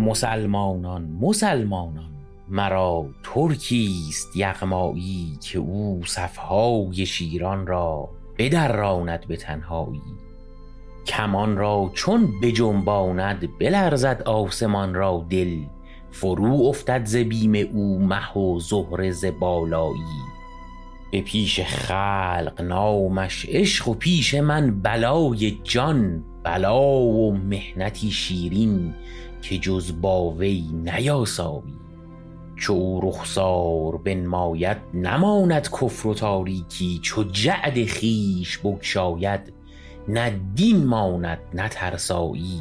مسلمانان مسلمانان مرا ترکیست یغمایی که او صفهای شیران را بدراند به تنهایی. کمان را چون بجنباند بلرزد آسمان را دل فرو افتد ز بیم او مه و زهره ز بالایی. به پیش خلق نامش عشق و پیش من بلای جان بلا و محنتی شیرین. که جز با وی نیاسایی. چو او رخسار بنماید نماند کفر و تاریکی. چو جعد خویش بگشاید نه دین ماند نه ترسایی.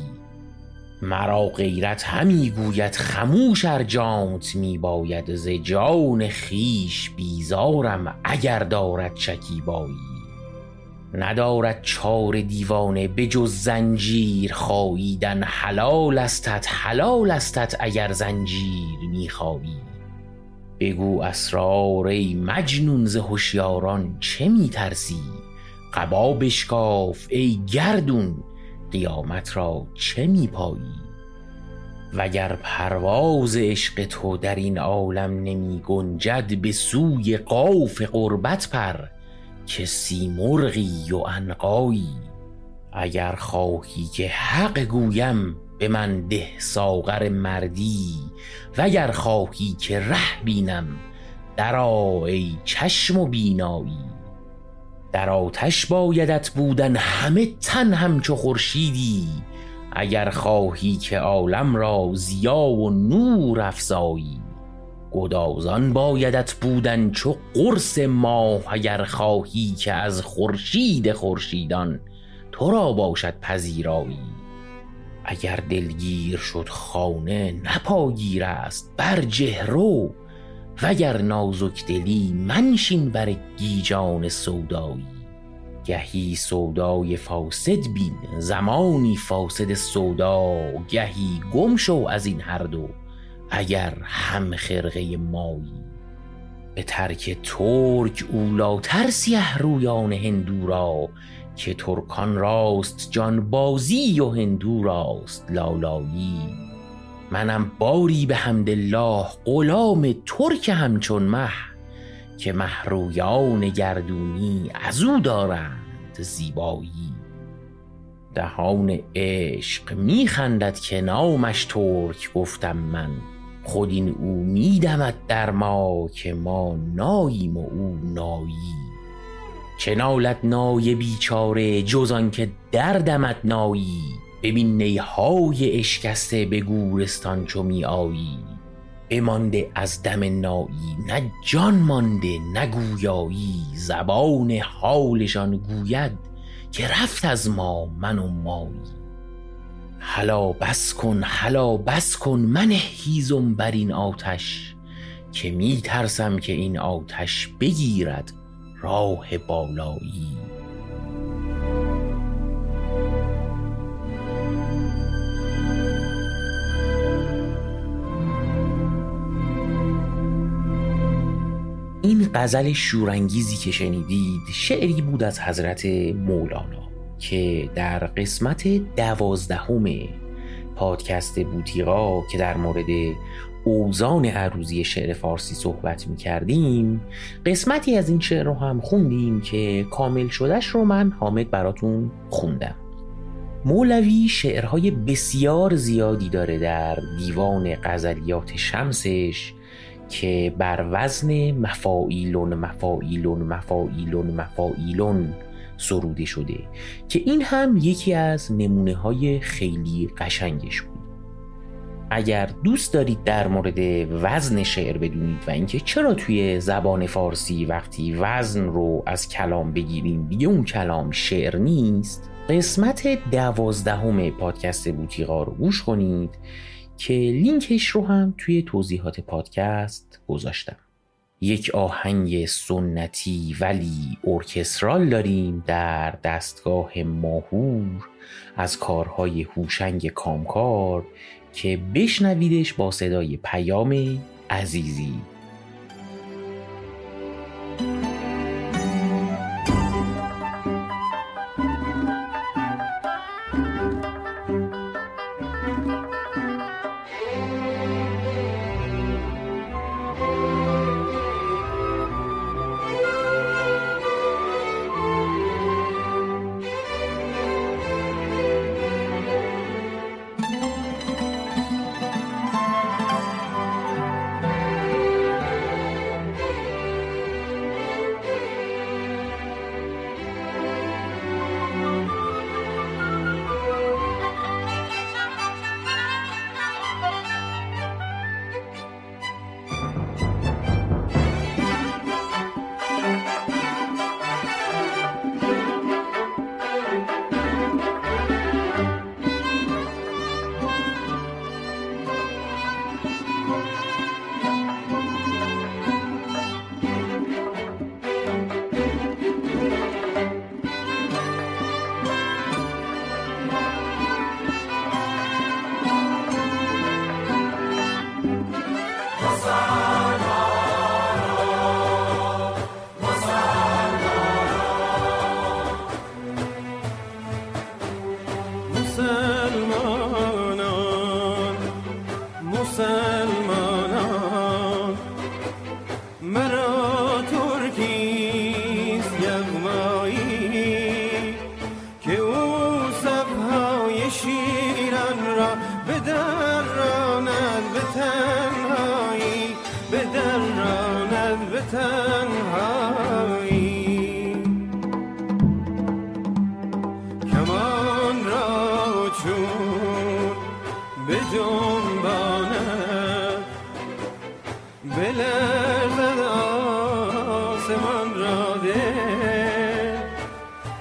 مرا غیرت همی گوید خموش ار جانت می باید. ز جان خویش بیزارم اگر دارد شکیبایی. ندارد چاره دیوانه به جز زنجیر خاییدن حلالستت حلالستت اگر زنجیر می خایی بگو اسرار ای مجنون ز هشیاران چه می ترسی قبا بشکاف ای گردون قیامت را چه می پایی وگر پرواز عشق تو در این عالم نمی گنجد به سوی قاف غربت پر. که سیمرغی و عنقایی. اگر خواهی که حق گویم به من ده ساغر مردی وگر خواهی که ره بینم درآ ای چشم و بینایی. در آتش بایدت بودن همه تن همچو خورشیدی. اگر خواهی که عالم را ضیا و نور افزایی. گدازان بایدت بودن چو قرص ماه اگر خواهی که از خورشید خورشیدان تو را باشد پذیرایی. اگر دلگیر شد خانه نه پاگیر است برجه رو وگر نازک دلی منشین بر گیجان سودایی. گهی سودای فاسد بین زمانی فاسد سودا. گهی گم شو از این هر دو. اگر هم خرقه مایی به ترک ترک اولیتر سیه رویان هندو را که ترکان راست جانبازی و هندو راست لالایی. منم باری بحمدالله غلام ترک همچون مه که مه رویان گردونی از او دارند زیبایی. دهان عشق می خندد که نامش ترک گفتم من. خود این او می دمد در ما که ما ناییم و او نایی. چه نالد نای بیچاره جز آنکه دردمد نایی. ببین نی های اشکسته به گورستان چو می بمانده از دم نایی نه جان مانده نه گویایی. زبان حالشان گوید که رفت از ما من و مایی. هلا بس کن هلا بس کن منه هیزم بر این آتش که می ترسم که این آتش بگیرد راه بالایی. این غزل شورانگیزی که شنیدید شعری بود از حضرت مولانا. که در قسمت دوازدهم پادکست بوتیقا که در مورد اوزان عروضی شعر فارسی صحبت می کردیم قسمتی از این شعر رو هم خوندیم که کامل شدهش رو من حامد براتون خوندم. مولوی شعرهای بسیار زیادی داره در دیوان غزلیات شمسش که بر وزن مفاعیلون مفاعیلون مفاعیلون مفاعیلون سروده شده که این هم یکی از نمونه های خیلی قشنگش بود. اگر دوست دارید در مورد وزن شعر بدونید و اینکه چرا توی زبان فارسی وقتی وزن رو از کلام بگیریم دیگه اون کلام شعر نیست قسمت دوازدهم پادکست بوتیقا رو گوش کنید که لینکش رو هم توی توضیحات پادکست گذاشتم. یک آهنگ سنتی ولی ارکسترال داریم در دستگاه ماهور از کارهای هوشنگ کامکار که بشنویدش با صدای پیام عزیزی.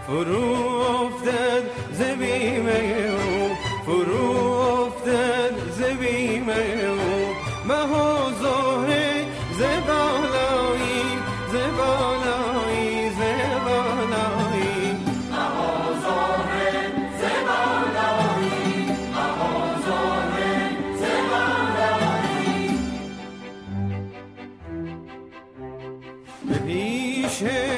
فرو افتد ز او فرو افتد ز او. مه و زهره ز بالایی ز بالایی ز بالایی. مه و زهره ز بالایی.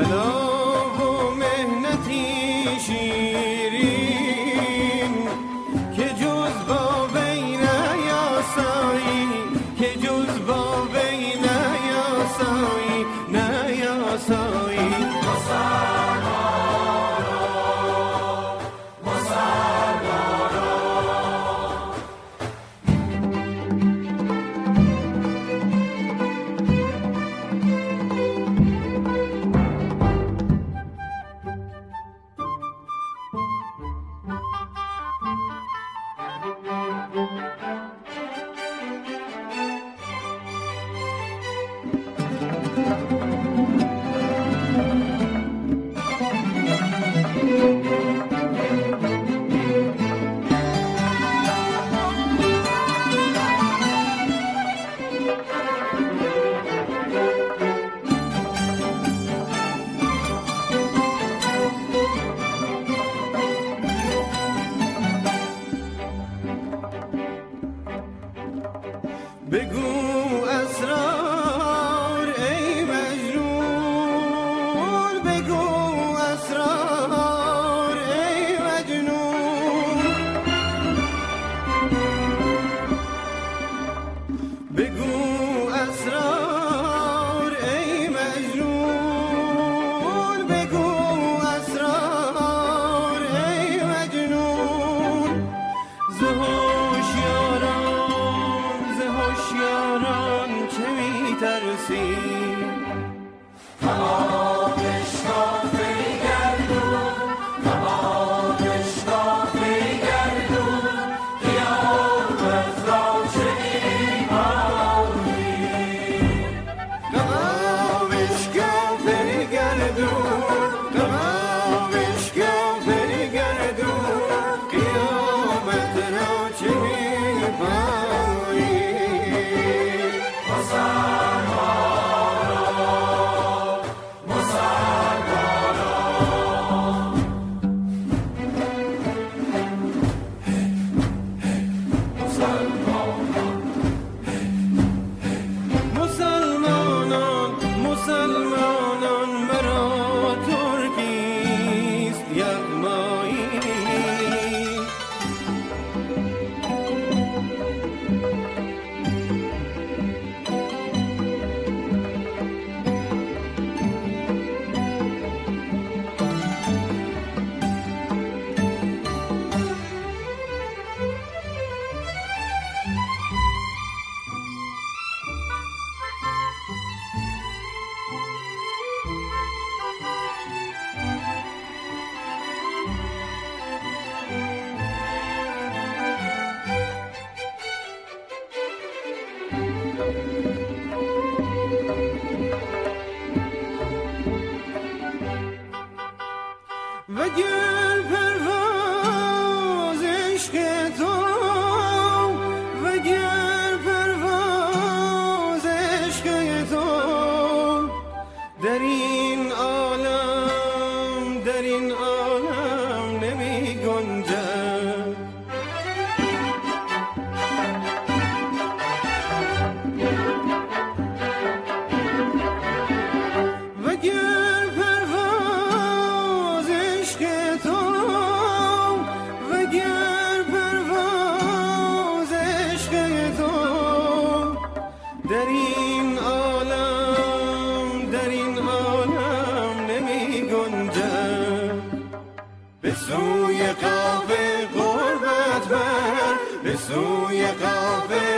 Ben non بگو بوی قهوه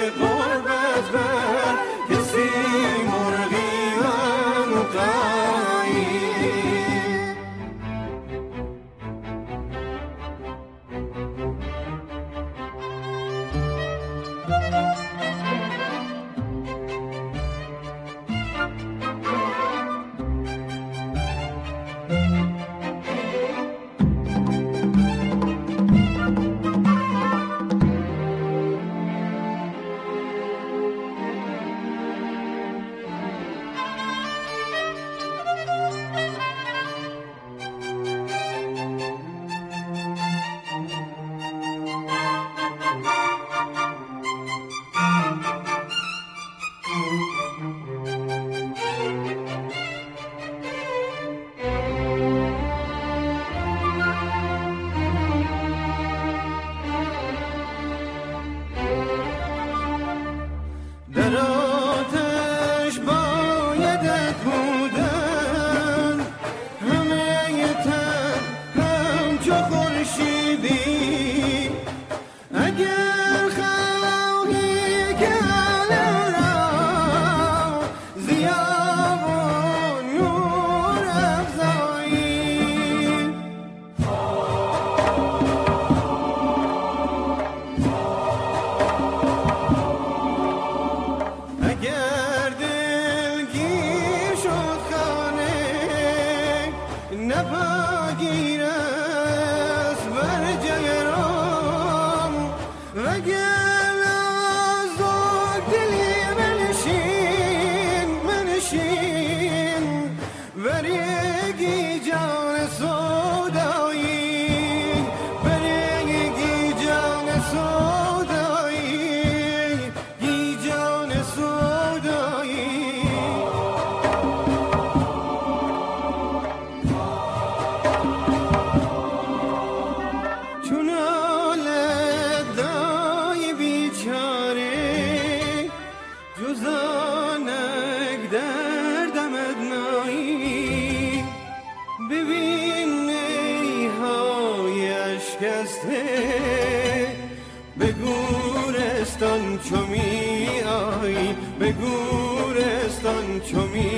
به گورستان چو می آیی به گورستان چو می